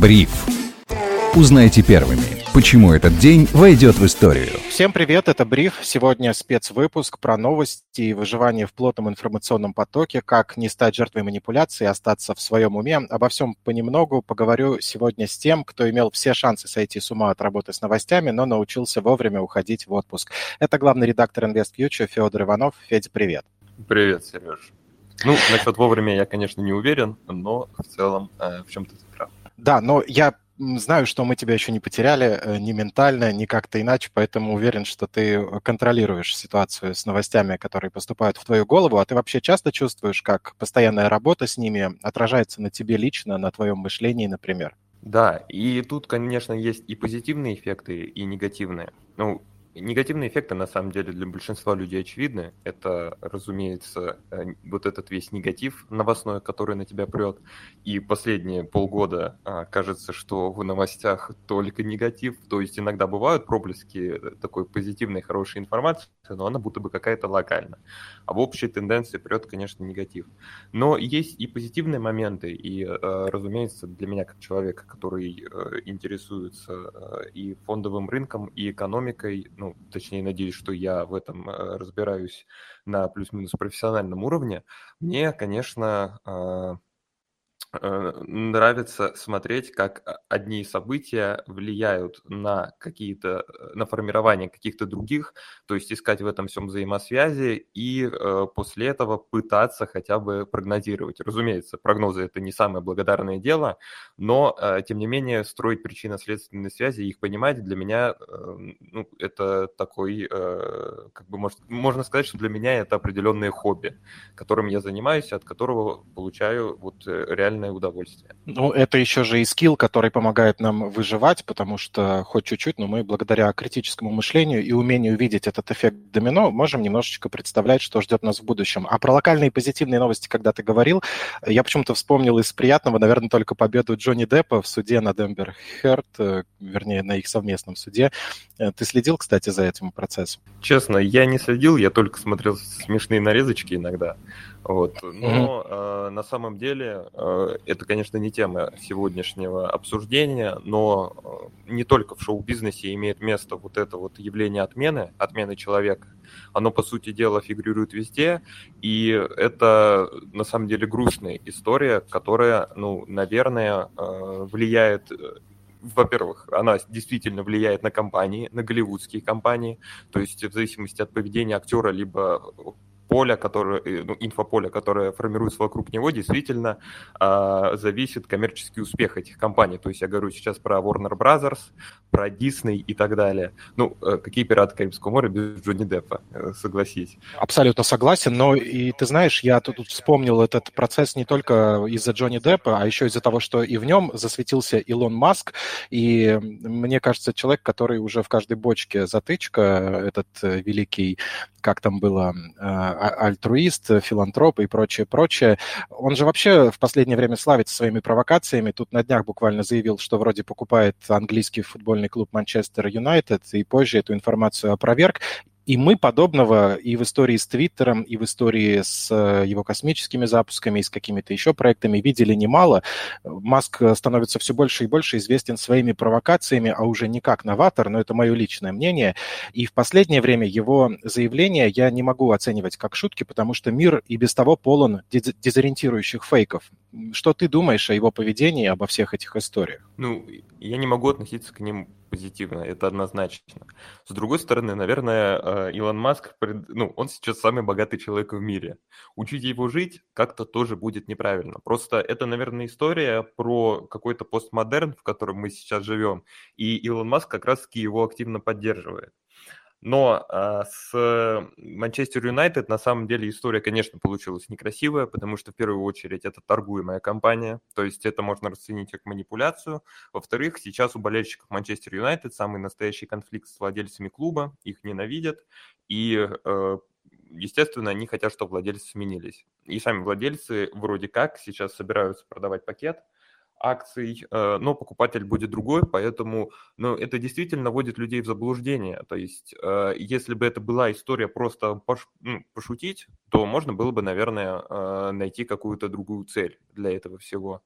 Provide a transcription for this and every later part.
Бриф. Узнайте первыми, почему этот день войдет в историю. Всем привет, это Бриф. Сегодня спецвыпуск про новости и выживание в плотном информационном потоке, как не стать жертвой манипуляции и остаться в своем уме. Обо всем понемногу поговорю сегодня с тем, кто имел все шансы сойти с ума от работы с новостями, но научился вовремя уходить в отпуск. Это главный редактор InvestFuture Федор Иванов. Федя, привет. Привет, Сереж. Ну, насчет вовремя я, конечно, не уверен, но в целом э, в чем-то ты прав. Да, но я знаю, что мы тебя еще не потеряли э, ни ментально, ни как-то иначе, поэтому уверен, что ты контролируешь ситуацию с новостями, которые поступают в твою голову. А ты вообще часто чувствуешь, как постоянная работа с ними отражается на тебе лично, на твоем мышлении, например? Да, и тут, конечно, есть и позитивные эффекты, и негативные. Ну, Негативные эффекты, на самом деле, для большинства людей очевидны. Это, разумеется, э, вот этот весь негатив новостной, который на тебя прет. И последние полгода а, кажется, что в новостях только негатив. То есть иногда бывают проблески э, такой позитивной, хорошей информации, но она будто бы какая-то локальна. А в общей тенденции прет, конечно, негатив. Но есть и позитивные моменты. И, э, разумеется, для меня, как человека, который интересуется и фондовым рынком, и экономикой, ну, точнее, надеюсь, что я в этом э, разбираюсь на плюс-минус профессиональном уровне, мне, конечно, Э, нравится смотреть, как одни события влияют на какие-то, э, на формирование каких-то других, то есть искать в этом всем взаимосвязи и э, после этого пытаться хотя бы прогнозировать. Разумеется, прогнозы это не самое благодарное дело, но э, тем не менее строить причинно-следственные связи, их понимать для меня, э, ну, это такой, э, как бы может, можно сказать, что для меня это определенное хобби, которым я занимаюсь, от которого получаю вот э, реально реальное удовольствие. Ну, это еще же и скилл, который помогает нам выживать, потому что хоть чуть-чуть, но мы благодаря критическому мышлению и умению видеть этот эффект домино можем немножечко представлять, что ждет нас в будущем. А про локальные позитивные новости, когда ты говорил, я почему-то вспомнил из приятного, наверное, только победу Джонни Деппа в суде над Эмбер Херт, э, вернее, на их совместном суде. Э, ты следил, кстати, за этим процессом? Честно, я не следил, я только смотрел смешные нарезочки иногда. Вот. Но mm-hmm. э, на самом деле э, это, конечно, не тема сегодняшнего обсуждения, но э, не только в шоу-бизнесе имеет место вот это вот явление отмены, отмены человека. Оно, по сути дела, фигурирует везде, и это, на самом деле, грустная история, которая, ну, наверное, э, влияет во-первых, она действительно влияет на компании, на голливудские компании, то есть в зависимости от поведения актера либо поля, которое, э, ну, инфополя, которое формируется вокруг него, действительно э, зависит коммерческий успех этих компаний. То есть я говорю сейчас про Warner Brothers, про Disney и так далее. Ну, э, какие пираты Карибского моря без Джонни Деппа, э, согласись. Абсолютно согласен, но и ты знаешь, я тут вспомнил этот процесс не только из-за Джонни Деппа, а еще из-за того, что и в нем засветился Илон Маск, и мне кажется, человек, который уже в каждой бочке затычка, этот э, великий, как там было, а, альтруист, филантроп и прочее, прочее. Он же вообще в последнее время славится своими провокациями. Тут на днях буквально заявил, что вроде покупает английский футбольный клуб Манчестер Юнайтед, и позже эту информацию опроверг. И мы подобного и в истории с Твиттером, и в истории с э, его космическими запусками, и с какими-то еще проектами видели немало. Маск становится все больше и больше известен своими провокациями, а уже не как новатор, но это мое личное мнение. И в последнее время его заявления я не могу оценивать как шутки, потому что мир и без того полон дезориентирующих фейков. Что ты думаешь о его поведении, обо всех этих историях? Ну, я не могу относиться к ним позитивно, это однозначно. С другой стороны, наверное, э, Илон Маск, ну, он сейчас самый богатый человек в мире. Учить его жить как-то тоже будет неправильно. Просто это, наверное, история про какой-то постмодерн, в котором мы сейчас живем, и Илон Маск как раз-таки его активно поддерживает. Но а, с Манчестер Юнайтед на самом деле история, конечно, получилась некрасивая, потому что в первую очередь это торгуемая компания, то есть это можно расценить как манипуляцию. Во-вторых, сейчас у болельщиков Манчестер Юнайтед самый настоящий конфликт с владельцами клуба, их ненавидят, и э, естественно, они хотят, чтобы владельцы сменились. И сами владельцы вроде как сейчас собираются продавать пакет, акций, э, но покупатель будет другой, поэтому ну, это действительно вводит людей в заблуждение. То есть, э, если бы это была история просто пош, ну, пошутить, то можно было бы, наверное, э, найти какую-то другую цель для этого всего.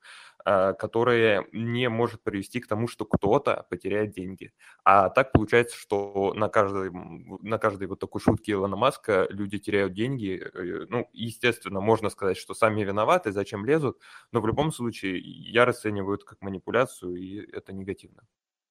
Которое не может привести к тому, что кто-то потеряет деньги. А так получается, что на каждой, на каждой вот такой шутке Илона Маска люди теряют деньги. Ну, естественно, можно сказать, что сами виноваты, зачем лезут, но в любом случае я расцениваю это как манипуляцию, и это негативно.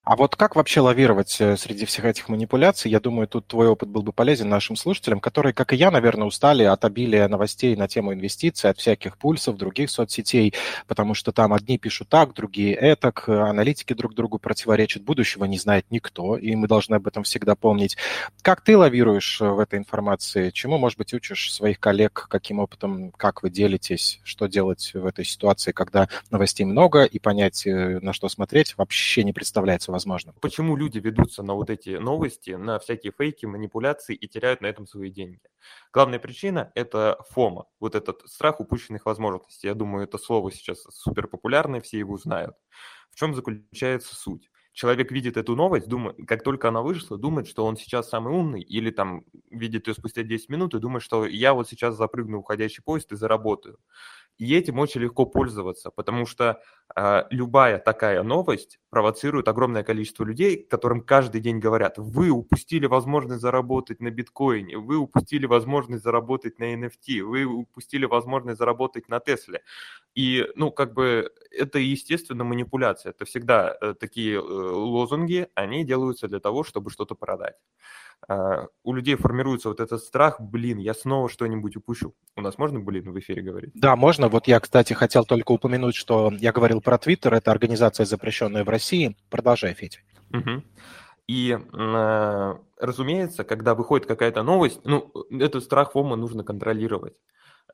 А вот как вообще лавировать э, среди всех этих манипуляций? Я думаю, тут твой опыт был бы полезен нашим слушателям, которые, как и я, наверное, устали от обилия новостей на тему инвестиций, от всяких пульсов других соцсетей, потому что там одни пишут так, другие этак, аналитики друг другу противоречат, будущего не знает никто, и мы должны об этом всегда помнить. Как ты лавируешь э, в этой информации? Чему, может быть, учишь своих коллег? Каким опытом, как вы делитесь? Что делать в этой ситуации, когда новостей много, и понять, э, на что смотреть, вообще не представляется возможно. Почему люди ведутся на вот эти новости, на всякие фейки, манипуляции и теряют на этом свои деньги? Главная причина – это фома, вот этот страх упущенных возможностей. Я думаю, это слово сейчас супер популярное, все его знают. В чем заключается суть? человек видит эту новость, думает, как только она вышла, думает, что он сейчас самый умный, или там видит ее спустя 10 минут и думает, что я вот сейчас запрыгну в уходящий поезд и заработаю. И этим очень легко пользоваться, потому что э, любая такая новость провоцирует огромное количество людей, которым каждый день говорят, вы упустили возможность заработать на биткоине, вы упустили возможность заработать на NFT, вы упустили возможность заработать на Тесле. И, ну, как бы это, естественно, манипуляция. Это всегда э, такие э, лозунги, они делаются для того, чтобы что-то продать. Uh, у людей формируется вот этот страх, блин, я снова что-нибудь упущу. У нас можно, блин, в эфире говорить? Да, можно. Вот я, кстати, хотел только упомянуть, что я говорил про Твиттер, это организация, запрещенная в России. Продолжай, Федя. Uh-huh. И, э, разумеется, когда выходит какая-то новость, ну, этот страх ФОМа нужно контролировать.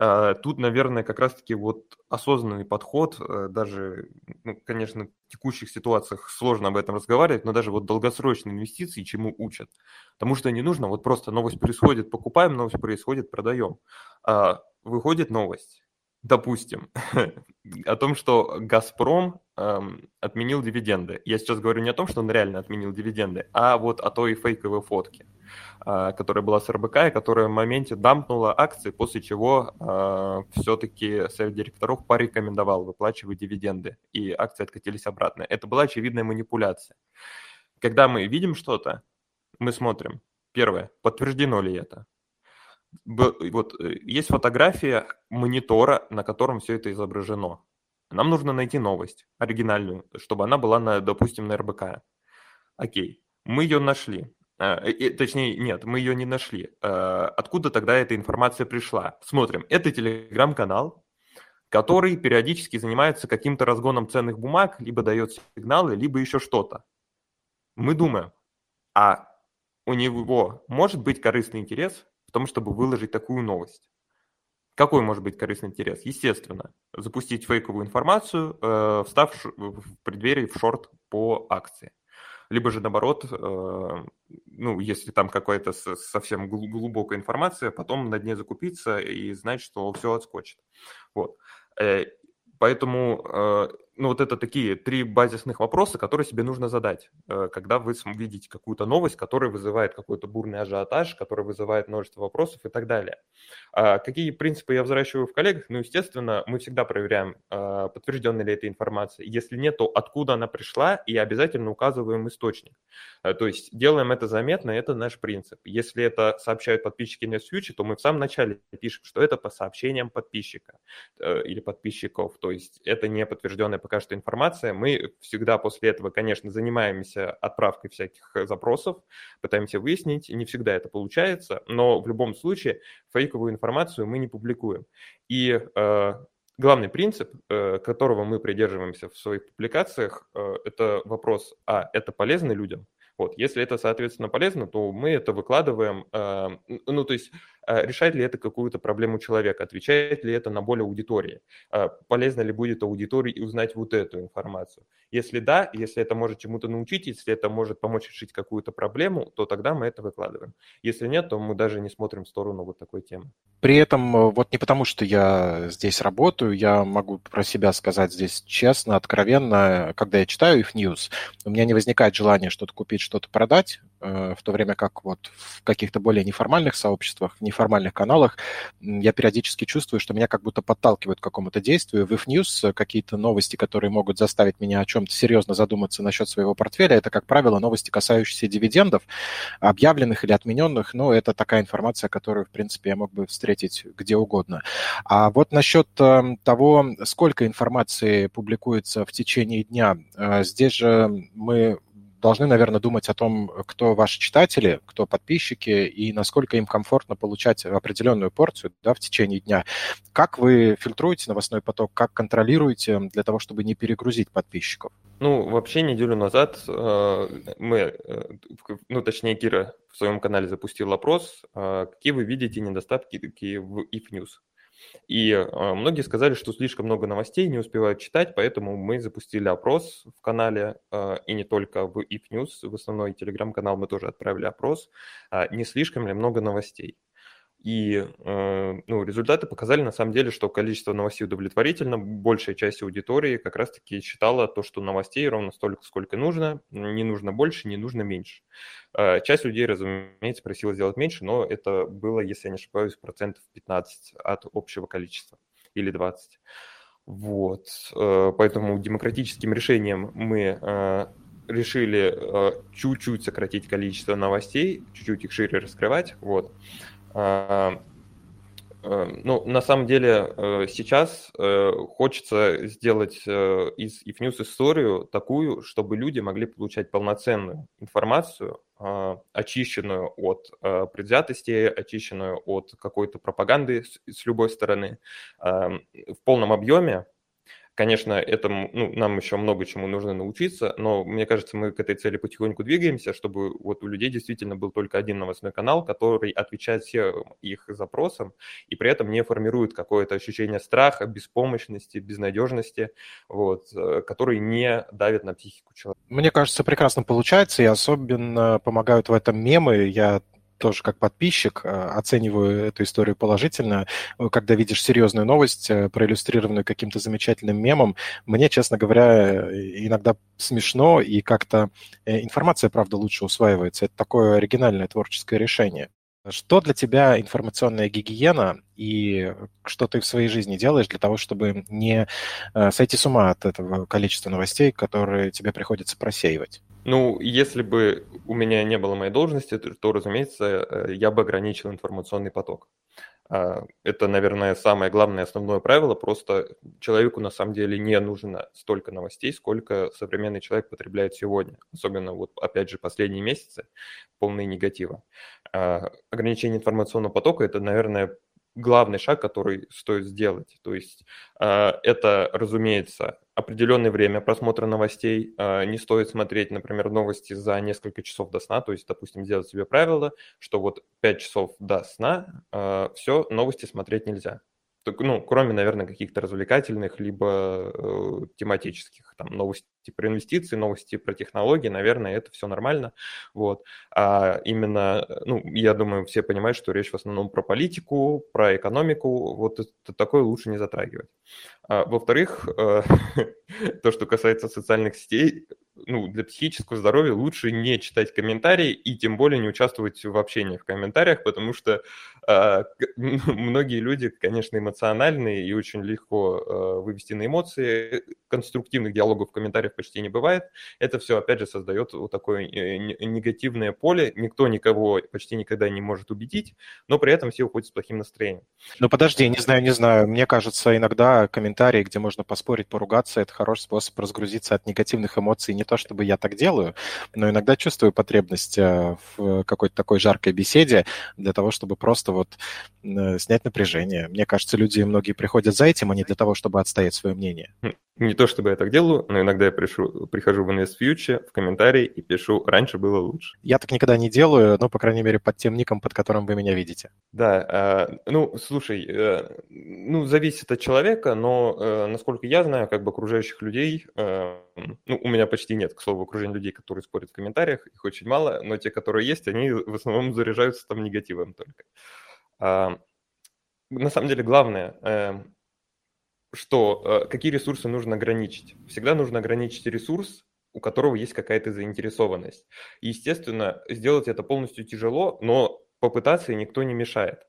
А, тут, наверное, как раз-таки вот осознанный подход, э, даже, ну, конечно, в текущих ситуациях сложно об этом разговаривать, но даже вот долгосрочные инвестиции чему учат. Потому что не нужно, вот просто новость происходит, покупаем, новость происходит, продаем. А, выходит новость, допустим, о том, что «Газпром» эм, отменил дивиденды. Я сейчас говорю не о том, что он реально отменил дивиденды, а вот о той фейковой фотке. А, которая была с РБК, и которая в моменте дампнула акции, после чего а, все-таки совет директоров порекомендовал выплачивать дивиденды, и акции откатились обратно. Это была очевидная манипуляция. Когда мы видим что-то, мы смотрим, первое, подтверждено ли это. Вот э, есть фотография монитора, на котором все это изображено. Нам нужно найти новость оригинальную, чтобы она была, на, допустим, на РБК. Окей, мы ее нашли. А, точнее, нет, мы ее не нашли. А, откуда тогда эта информация пришла? Смотрим, это телеграм-канал, который периодически занимается каким-то разгоном ценных бумаг, либо дает сигналы, либо еще что-то. Мы думаем, а у него может быть корыстный интерес в том, чтобы выложить такую новость? Какой может быть корыстный интерес? Естественно, запустить фейковую информацию, э, встав в преддверии в шорт по акции либо же наоборот, э, ну, если там какая-то совсем глубокая информация, потом на дне закупиться и знать, что все отскочит. Вот. Э, поэтому э, ну, вот это такие три базисных вопроса, которые себе нужно задать, э, когда вы видите какую-то новость, которая вызывает какой-то бурный ажиотаж, которая вызывает множество вопросов и так далее. А какие принципы я взращиваю в коллегах? Ну, естественно, мы всегда проверяем, а, подтверждена ли эта информация. Если нет, то откуда она пришла, и обязательно указываем источник. Э, то есть делаем это заметно, это наш принцип. Если это сообщают подписчики InvestFuture, то мы в самом начале пишем, что это по сообщениям подписчика э, или подписчиков. То есть это не подтвержденная пока что информация. Мы всегда после этого, конечно, занимаемся отправкой всяких запросов, пытаемся выяснить. Не всегда это получается, но в любом случае фейковую информацию мы не публикуем. И э, главный принцип, э, которого мы придерживаемся в своих публикациях, э, это вопрос, а это полезно людям? Вот, если это, соответственно, полезно, то мы это выкладываем. Э, ну, то есть решает ли это какую-то проблему человека, отвечает ли это на боль аудитории, а полезно ли будет аудитории узнать вот эту информацию. Если да, если это может чему-то научить, если это может помочь решить какую-то проблему, то тогда мы это выкладываем. Если нет, то мы даже не смотрим в сторону вот такой темы. При этом э, вот не потому, что я здесь работаю, я могу про себя сказать здесь честно, откровенно, когда я читаю их news, у меня не возникает желания что-то купить, что-то продать, в то время как вот в каких-то более неформальных сообществах, неформальных каналах я периодически чувствую, что меня как будто подталкивают к какому-то действию. В News какие-то новости, которые могут заставить меня о чем-то серьезно задуматься насчет своего портфеля, это, как правило, новости, касающиеся дивидендов, объявленных или отмененных, но это такая информация, которую, в принципе, я мог бы встретить где угодно. А вот насчет эм, того, сколько информации публикуется в течение дня, э, здесь же мы должны, наверное, думать о том, кто ваши читатели, кто подписчики и насколько им комфортно получать определенную порцию да, в течение дня. Как вы фильтруете новостной поток, как контролируете для того, чтобы не перегрузить подписчиков? Ну, вообще неделю назад э, мы, э, ну, точнее, Кира в своем канале запустил опрос, э, какие вы видите недостатки в if news. И э, многие сказали, что слишком много новостей, не успевают читать, поэтому мы запустили опрос в канале, э, и не только в If News, в основной телеграм-канал мы тоже отправили опрос, э, не слишком ли много новостей. И э, ну, результаты показали на самом деле, что количество новостей удовлетворительно. Большая часть аудитории как раз-таки считала то, что новостей ровно столько, сколько нужно. Не нужно больше, не нужно меньше. Э, часть людей, разумеется, просила сделать меньше, но это было, если я не ошибаюсь, процентов 15 от общего количества или 20. Вот. Э, поэтому демократическим решением мы решили чуть-чуть сократить количество новостей, чуть-чуть их шире раскрывать. Вот. А, э, ну, на самом деле, э, сейчас э, хочется сделать из IFNews историю такую, чтобы люди могли получать полноценную информацию, а, очищенную от предвзятости, очищенную от какой-то пропаганды с любой стороны, в полном объеме, Конечно, этому, ну, нам еще много чему нужно научиться, но мне кажется, мы к этой цели потихоньку двигаемся, чтобы вот у людей действительно был только один новостной канал, который отвечает всем их запросам и при этом не формирует какое-то ощущение страха, беспомощности, безнадежности, вот, э, который не давит на психику человека. Мне кажется, прекрасно получается, и особенно помогают в этом мемы. Я тоже как подписчик э, оцениваю эту историю положительно. Когда видишь серьезную новость, э, проиллюстрированную каким-то замечательным мемом, мне, честно говоря, иногда смешно, и как-то э, информация, правда, лучше усваивается. Это такое оригинальное творческое решение. Что для тебя информационная гигиена и что ты в своей жизни делаешь для того, чтобы не сойти с ума от этого количества новостей, которые тебе приходится просеивать? Ну, если бы у меня не было моей должности, то, разумеется, э, я бы ограничил информационный поток. А, это, наверное, самое главное основное правило. Просто человеку на самом деле не нужно столько новостей, сколько современный человек потребляет сегодня. Особенно вот, опять же, последние месяцы полные негатива. А, ограничение информационного потока – это, наверное, главный шаг, который стоит сделать. То есть а, это, разумеется, определенное время просмотра новостей. А, не стоит смотреть, например, новости за несколько часов до сна. То есть, допустим, сделать себе правило, что вот 5 часов до сна а, все, новости смотреть нельзя ну, кроме, наверное, каких-то развлекательных, либо э, тематических, там, новости про инвестиции, новости про технологии, наверное, это все нормально, вот. А именно, ну, я думаю, все понимают, что речь в основном про политику, про экономику, вот это такое лучше не затрагивать. А, во-вторых, э, то, что касается социальных сетей, ну, для психического здоровья лучше не читать комментарии и тем более не участвовать в общении в комментариях, потому что э, многие люди, конечно, эмоциональные и очень легко э, вывести на эмоции. Конструктивных диалогов в комментариях почти не бывает. Это все, опять же, создает вот такое э, негативное поле. Никто никого почти никогда не может убедить, но при этом все уходят с плохим настроением. Ну, подожди, не знаю, не знаю. Мне кажется, иногда комментарии, где можно поспорить, поругаться, это хороший способ разгрузиться от негативных эмоций не то чтобы я так делаю, но иногда чувствую потребность э, в какой-то такой жаркой беседе для того, чтобы просто вот э, снять напряжение. Мне кажется, люди многие приходят за этим, а не для того, чтобы отстоять свое мнение. Хм, Не то чтобы я так делаю, но иногда я пришу, прихожу в InvestFuture, в комментарии и пишу «раньше было лучше». Я так никогда не делаю, ну, по крайней мере, под тем ником, под которым вы меня видите. Да, э, ну, слушай, э, ну, зависит от человека, но, э, насколько я знаю, как бы окружающих людей, э, ну, у меня почти нет, к слову, окружения людей, которые спорят в комментариях, их очень мало, но те, которые есть, они в основном заряжаются там негативом только. Э, на самом деле, главное э, что э, какие ресурсы нужно ограничить? Всегда нужно ограничить ресурс, у которого есть какая-то заинтересованность. естественно, сделать это полностью тяжело, но попытаться никто не мешает.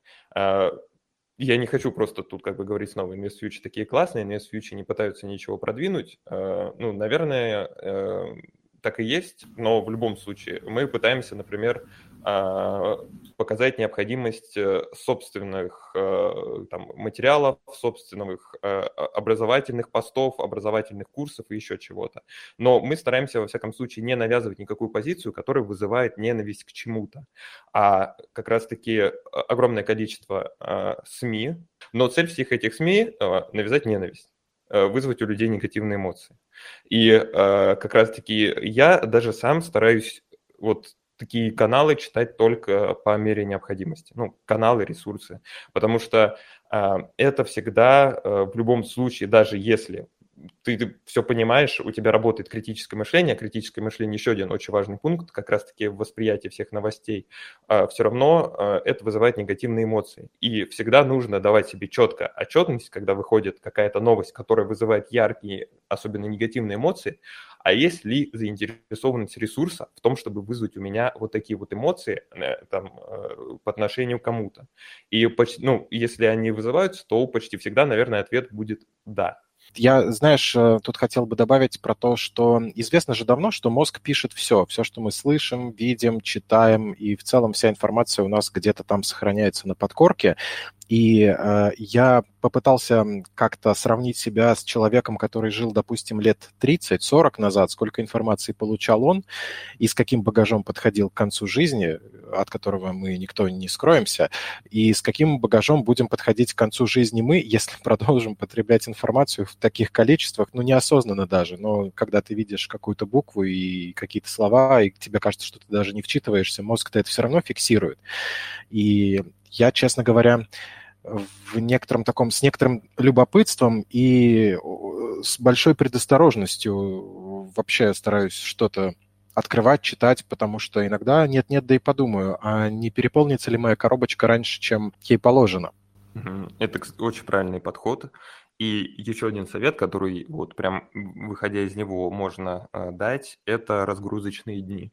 Я не хочу просто тут как бы говорить снова, InvestFuture такие классные, InvestFuture не пытаются ничего продвинуть. А, ну, наверное, э, так и есть, но в любом случае мы пытаемся, например, а, показать необходимость э, собственных э, там, материалов, собственных э, образовательных постов, образовательных курсов и еще чего-то. Но мы стараемся, во всяком случае, не навязывать никакую позицию, которая вызывает ненависть к чему-то. А как раз-таки огромное количество СМИ, но цель всех этих СМИ – навязать ненависть вызвать у людей негативные эмоции. И э, как раз-таки я даже сам стараюсь вот такие каналы читать только по мере необходимости. Ну, каналы, ресурсы. Потому что э, это всегда э, в любом случае, даже если ты, ты все понимаешь, у тебя работает критическое мышление, критическое мышление еще один очень важный пункт, как раз-таки в восприятии всех новостей, а, все равно а, это вызывает негативные эмоции. И всегда нужно давать себе четко отчетность, когда выходит какая-то новость, которая вызывает яркие, особенно негативные эмоции, а есть ли заинтересованность ресурса в том, чтобы вызвать у меня вот такие вот эмоции э, там, э, по отношению к кому-то. И почти, ну, если они вызываются, то почти всегда, наверное, ответ будет «да». Я, знаешь, э, тут хотел бы добавить про то, что известно же давно, что мозг пишет все, все, что мы слышим, видим, читаем, и в целом вся информация у нас где-то там сохраняется на подкорке. И э, я попытался как-то сравнить себя с человеком, который жил, допустим, лет 30-40 назад, сколько информации получал он и с каким багажом подходил к концу жизни, от которого мы никто не скроемся, и с каким багажом будем подходить к концу жизни мы, если продолжим потреблять информацию в таких количествах, ну, неосознанно даже, но когда ты видишь какую-то букву и какие-то слова, и тебе кажется, что ты даже не вчитываешься, мозг-то это все равно фиксирует. И я, честно говоря, в некотором таком, с некоторым любопытством и с большой предосторожностью вообще стараюсь что-то открывать, читать, потому что иногда нет-нет, да и подумаю, а не переполнится ли моя коробочка раньше, чем ей положено. Это очень правильный подход. И еще один совет, который вот прям выходя из него можно э, дать, это разгрузочные дни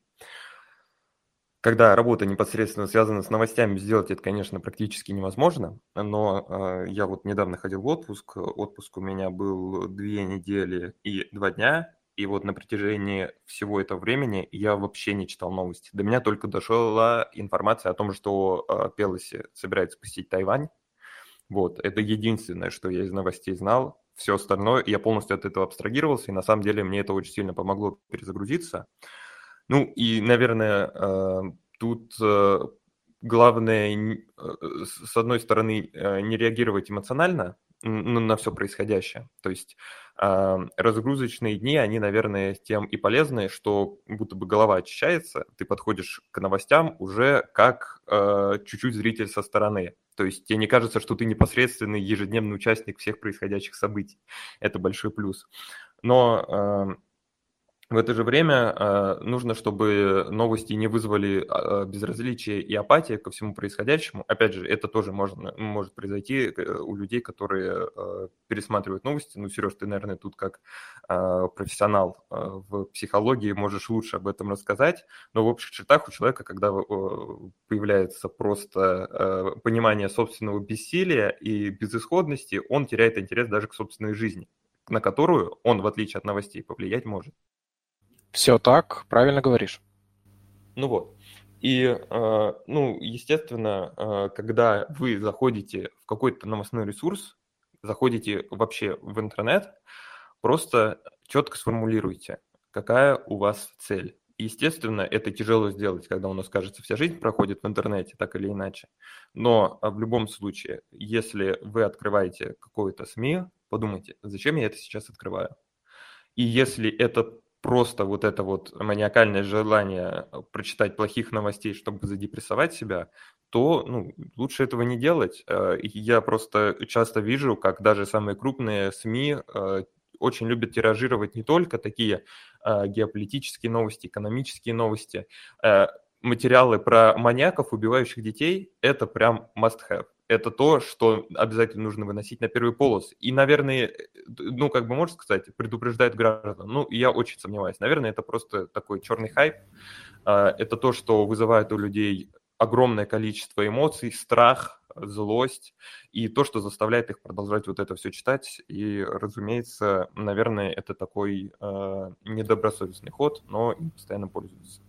когда работа непосредственно связана с новостями, сделать это, конечно, практически невозможно, но э, я вот недавно ходил в отпуск, отпуск у меня был две недели и два дня, и вот на протяжении всего этого времени я вообще не читал новости. До меня только дошла информация о том, что э, Пелоси собирается посетить Тайвань. Вот, это единственное, что я из новостей знал. Все остальное, я полностью от этого абстрагировался, и на самом деле мне это очень сильно помогло перезагрузиться. Ну и, наверное, э, тут э, главное, э, с одной стороны, не реагировать эмоционально на все происходящее. То есть разгрузочные дни, они, наверное, тем и полезны, что будто бы голова очищается, ты подходишь к новостям уже как чуть-чуть зритель со стороны. То есть тебе не кажется, что ты непосредственный ежедневный участник всех происходящих событий. Это большой плюс. Но в это же время э, нужно, чтобы новости не вызвали э, безразличие и апатия ко всему происходящему. Опять же, это тоже можно, может произойти э, у людей, которые пересматривают новости. Ну, Сереж, ты, наверное, тут как профессионал в психологии можешь лучше об этом рассказать. Но в общих чертах у человека, когда появляется просто понимание собственного бессилия и безысходности, он теряет интерес даже к собственной жизни, на которую он, в отличие от новостей, повлиять может. Все так, правильно говоришь. Ну вот. И, э, ну, естественно, э, когда вы заходите в какой-то новостной ресурс, заходите вообще в интернет, просто четко сформулируйте, какая у вас цель. Естественно, это тяжело сделать, когда у нас, кажется, вся жизнь проходит в интернете, так или иначе. Но а, в любом случае, если вы открываете какое-то СМИ, подумайте, зачем я это сейчас открываю? И если это просто вот это вот маниакальное желание прочитать плохих новостей, чтобы задепрессовать себя, то ну, лучше этого не делать. Э, я просто часто вижу, как даже самые крупные СМИ э, очень любят тиражировать не только такие э, геополитические новости, экономические новости, материалы про маньяков, убивающих детей, это прям must-have. Это то, что обязательно нужно выносить на первый полос. И, наверное, ну, как бы можно сказать, предупреждает граждан. Ну, я очень сомневаюсь. Наверное, это просто такой черный хайп. Это то, что вызывает у людей огромное количество эмоций, страх, злость и то, что заставляет их продолжать вот это все читать. И, разумеется, наверное, это такой э, недобросовестный ход, но им постоянно пользуются.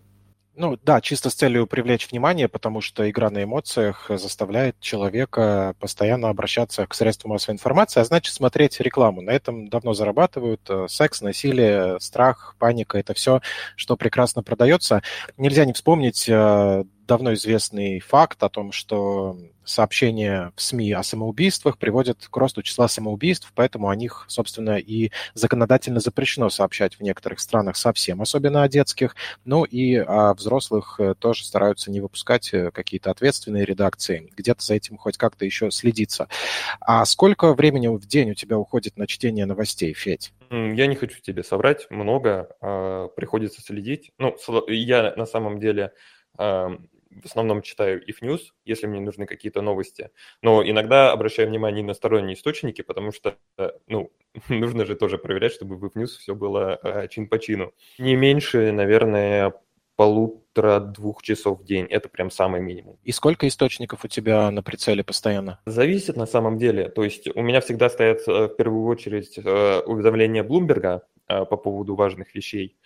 Ну да, чисто с целью привлечь внимание, потому что игра на эмоциях заставляет человека постоянно обращаться к средствам массовой информации, а значит смотреть рекламу. На этом давно зарабатывают. Э, секс, насилие, страх, паника – это все, что прекрасно продается. Нельзя не вспомнить э, давно известный факт о том, что сообщения в СМИ о самоубийствах приводят к росту числа самоубийств, поэтому о них, собственно, и законодательно запрещено сообщать в некоторых странах совсем, особенно о детских. Ну и о взрослых э, тоже стараются не выпускать э, какие-то ответственные редакции, где-то за этим хоть как-то еще следиться. А сколько времени в день у тебя уходит на чтение новостей, Федь? Я не хочу тебе соврать, много, э, приходится следить. Ну, я на самом деле в основном читаю if news, если мне нужны какие-то новости. Но иногда обращаю внимание на сторонние источники, потому что, э, ну, нужно же тоже проверять, чтобы в if news все было э, чин по чину. Не меньше, наверное, полутора-двух часов в день. Это прям самый минимум. И сколько источников у тебя на прицеле постоянно? Зависит на самом деле. То есть у меня всегда стоят э, в первую очередь уведомления Блумберга по поводу важных вещей.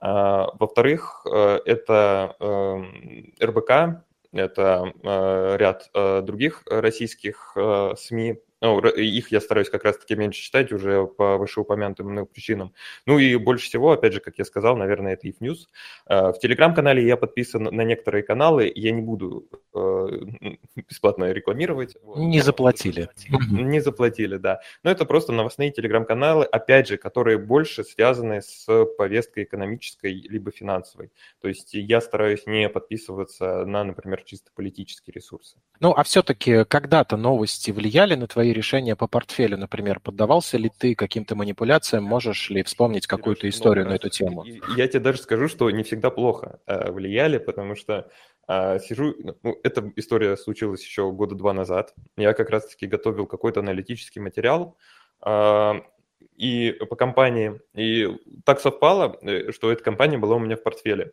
А, во-вторых, э, это эм, РБК, это э, ряд э, других российских СМИ, ну, их я стараюсь как раз-таки меньше читать уже по вышеупомянутым причинам. Ну и больше всего, опять же, как я сказал, наверное, это if News. В Телеграм-канале я подписан на некоторые каналы, я не буду бесплатно рекламировать. Не заплатили. Не заплатили, да. Но это просто новостные Телеграм-каналы, опять же, которые больше связаны с повесткой экономической либо финансовой. То есть я стараюсь не подписываться на, например, чисто политические ресурсы. Ну, а все-таки когда-то новости влияли на твои решения по портфелю, например? Поддавался ли ты каким-то манипуляциям? Можешь ли вспомнить какую-то историю на эту тему? Я тебе даже скажу, что не всегда плохо э, влияли, потому что э, сижу... Ну, эта история случилась еще года два назад. Я как раз-таки готовил какой-то аналитический материал, э, и по компании. И так совпало, что эта компания была у меня в портфеле.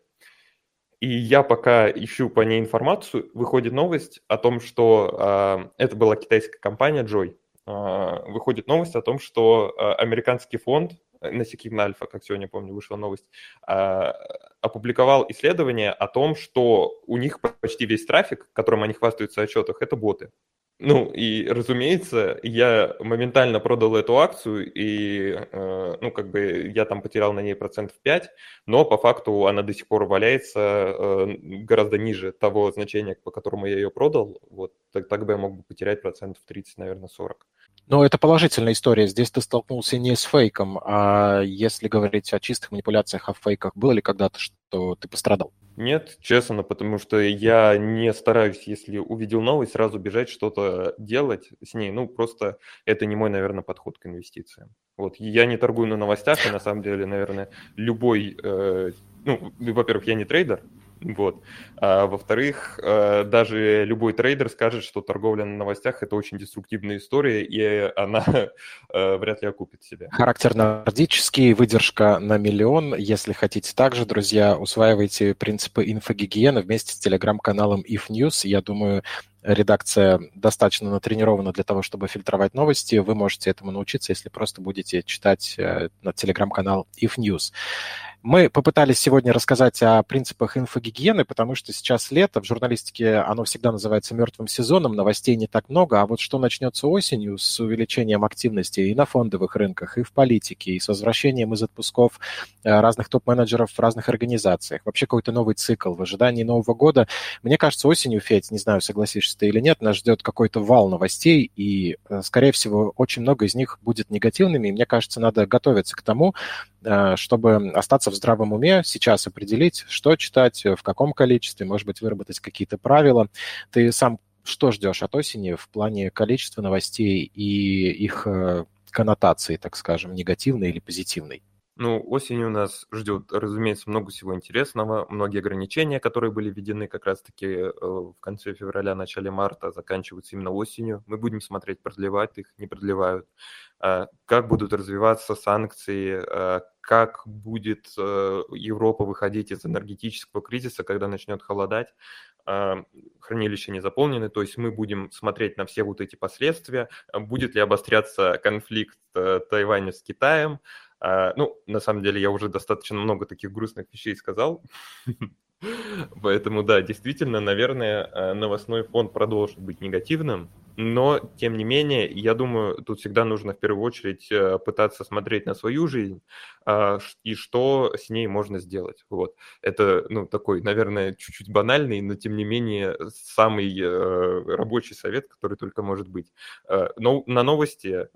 И я пока ищу по ней информацию, выходит новость о том, что э, это была китайская компания Joy. Э, выходит новость о том, что э, американский фонд Насеким Альфа, как сегодня помню, вышла новость, э, опубликовал исследование о том, что у них почти весь трафик, которым они хвастаются в отчетах, это боты. Ну, и, разумеется, я моментально продал эту акцию, и, э, ну, как бы я там потерял на ней процентов 5, но по факту она до сих пор валяется э, гораздо ниже того значения, по которому я ее продал. Вот, так, так бы я мог бы потерять процентов 30, наверное, 40. Но это положительная история. Здесь ты столкнулся не с фейком, а если говорить о чистых манипуляциях, о фейках, было ли когда-то, что ты пострадал? Нет, честно, потому что я не стараюсь, если увидел новость, сразу бежать что-то делать с ней. Ну, просто это не мой, наверное, подход к инвестициям. Вот, я не торгую на новостях, и на самом деле, наверное, любой, э, ну, во-первых, я не трейдер, вот. А, во-вторых, э, даже любой трейдер скажет, что торговля на новостях – это очень деструктивная история, и она э, вряд ли окупит себя. Характер нордический, выдержка на миллион. Если хотите также, друзья, усваивайте принципы инфогигиены вместе с телеграм-каналом If News. Я думаю, редакция достаточно натренирована для того, чтобы фильтровать новости. Вы можете этому научиться, если просто будете читать э, на телеграм-канал If News. Мы попытались сегодня рассказать о принципах инфогигиены, потому что сейчас лето, в журналистике оно всегда называется мертвым сезоном, новостей не так много, а вот что начнется осенью с увеличением активности и на фондовых рынках, и в политике, и с возвращением из отпусков э, разных топ-менеджеров в разных организациях, вообще какой-то новый цикл в ожидании Нового года. Мне кажется, осенью, Федь, не знаю, согласишься ты или нет, нас ждет какой-то вал новостей, и, э, скорее всего, очень много из них будет негативными, и мне кажется, надо готовиться к тому, чтобы остаться в здравом уме, сейчас определить, что читать, в каком количестве, может быть, выработать какие-то правила. Ты сам что ждешь от осени в плане количества новостей и их э, коннотации, так скажем, негативной или позитивной? Ну, осенью нас ждет, разумеется, много всего интересного, многие ограничения, которые были введены как раз-таки э, в конце февраля, начале марта, заканчиваются именно осенью. Мы будем смотреть, продлевать их, не продлевают, а, как будут развиваться санкции, а, как будет э, Европа выходить из энергетического кризиса, когда начнет холодать. А, хранилища не заполнены, то есть мы будем смотреть на все вот эти последствия, будет ли обостряться конфликт э, Тайваня с Китаем, ну, на самом деле, я уже достаточно много таких грустных вещей сказал. Поэтому, да, действительно, наверное, э, новостной фон продолжит быть негативным. Но, тем не менее, я думаю, тут всегда нужно в первую очередь э, пытаться смотреть на свою жизнь а, и что с ней можно сделать. Вот. Это, ну, такой, наверное, чуть-чуть банальный, но, тем не менее, самый э, рабочий совет, который только может быть. Э, но на новости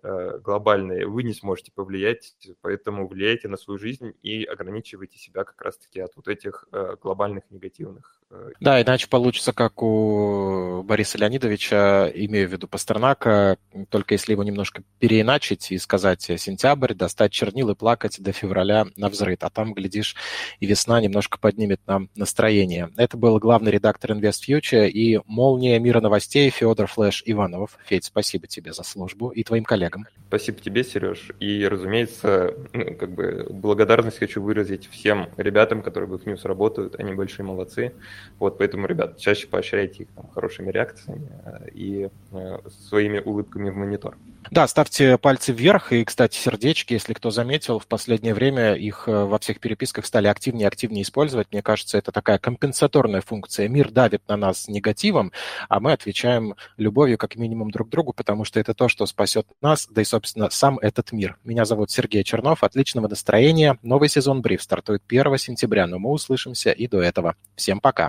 глобальные вы не сможете повлиять, поэтому влияйте на свою жизнь и ограничивайте себя как раз-таки от вот этих глобальных негативных да, иначе получится, как у Бориса Леонидовича, имею в виду Пастернака, только если его немножко переиначить и сказать сентябрь, достать чернил и плакать до февраля на взрыв. А там, глядишь, и весна немножко поднимет нам настроение. Это был главный редактор Invest Future и молния мира новостей Федор Флэш Иванов. Федь, спасибо тебе за службу и твоим коллегам. Спасибо тебе, Сереж. И, разумеется, ну, как бы благодарность хочу выразить всем ребятам, которые в News работают. Они большие молодцы. Вот, поэтому, ребят, чаще поощряйте их там, хорошими реакциями э, и э, своими улыбками в монитор. Да, ставьте пальцы вверх и, кстати, сердечки, если кто заметил, в последнее время их э, во всех переписках стали активнее и активнее использовать. Мне кажется, это такая компенсаторная функция. Мир давит на нас негативом, а мы отвечаем любовью как минимум друг другу, потому что это то, что спасет нас, да и, собственно, сам этот мир. Меня зовут Сергей Чернов. Отличного настроения. Новый сезон Бриф стартует 1 сентября, но мы услышимся и до этого. Всем пока.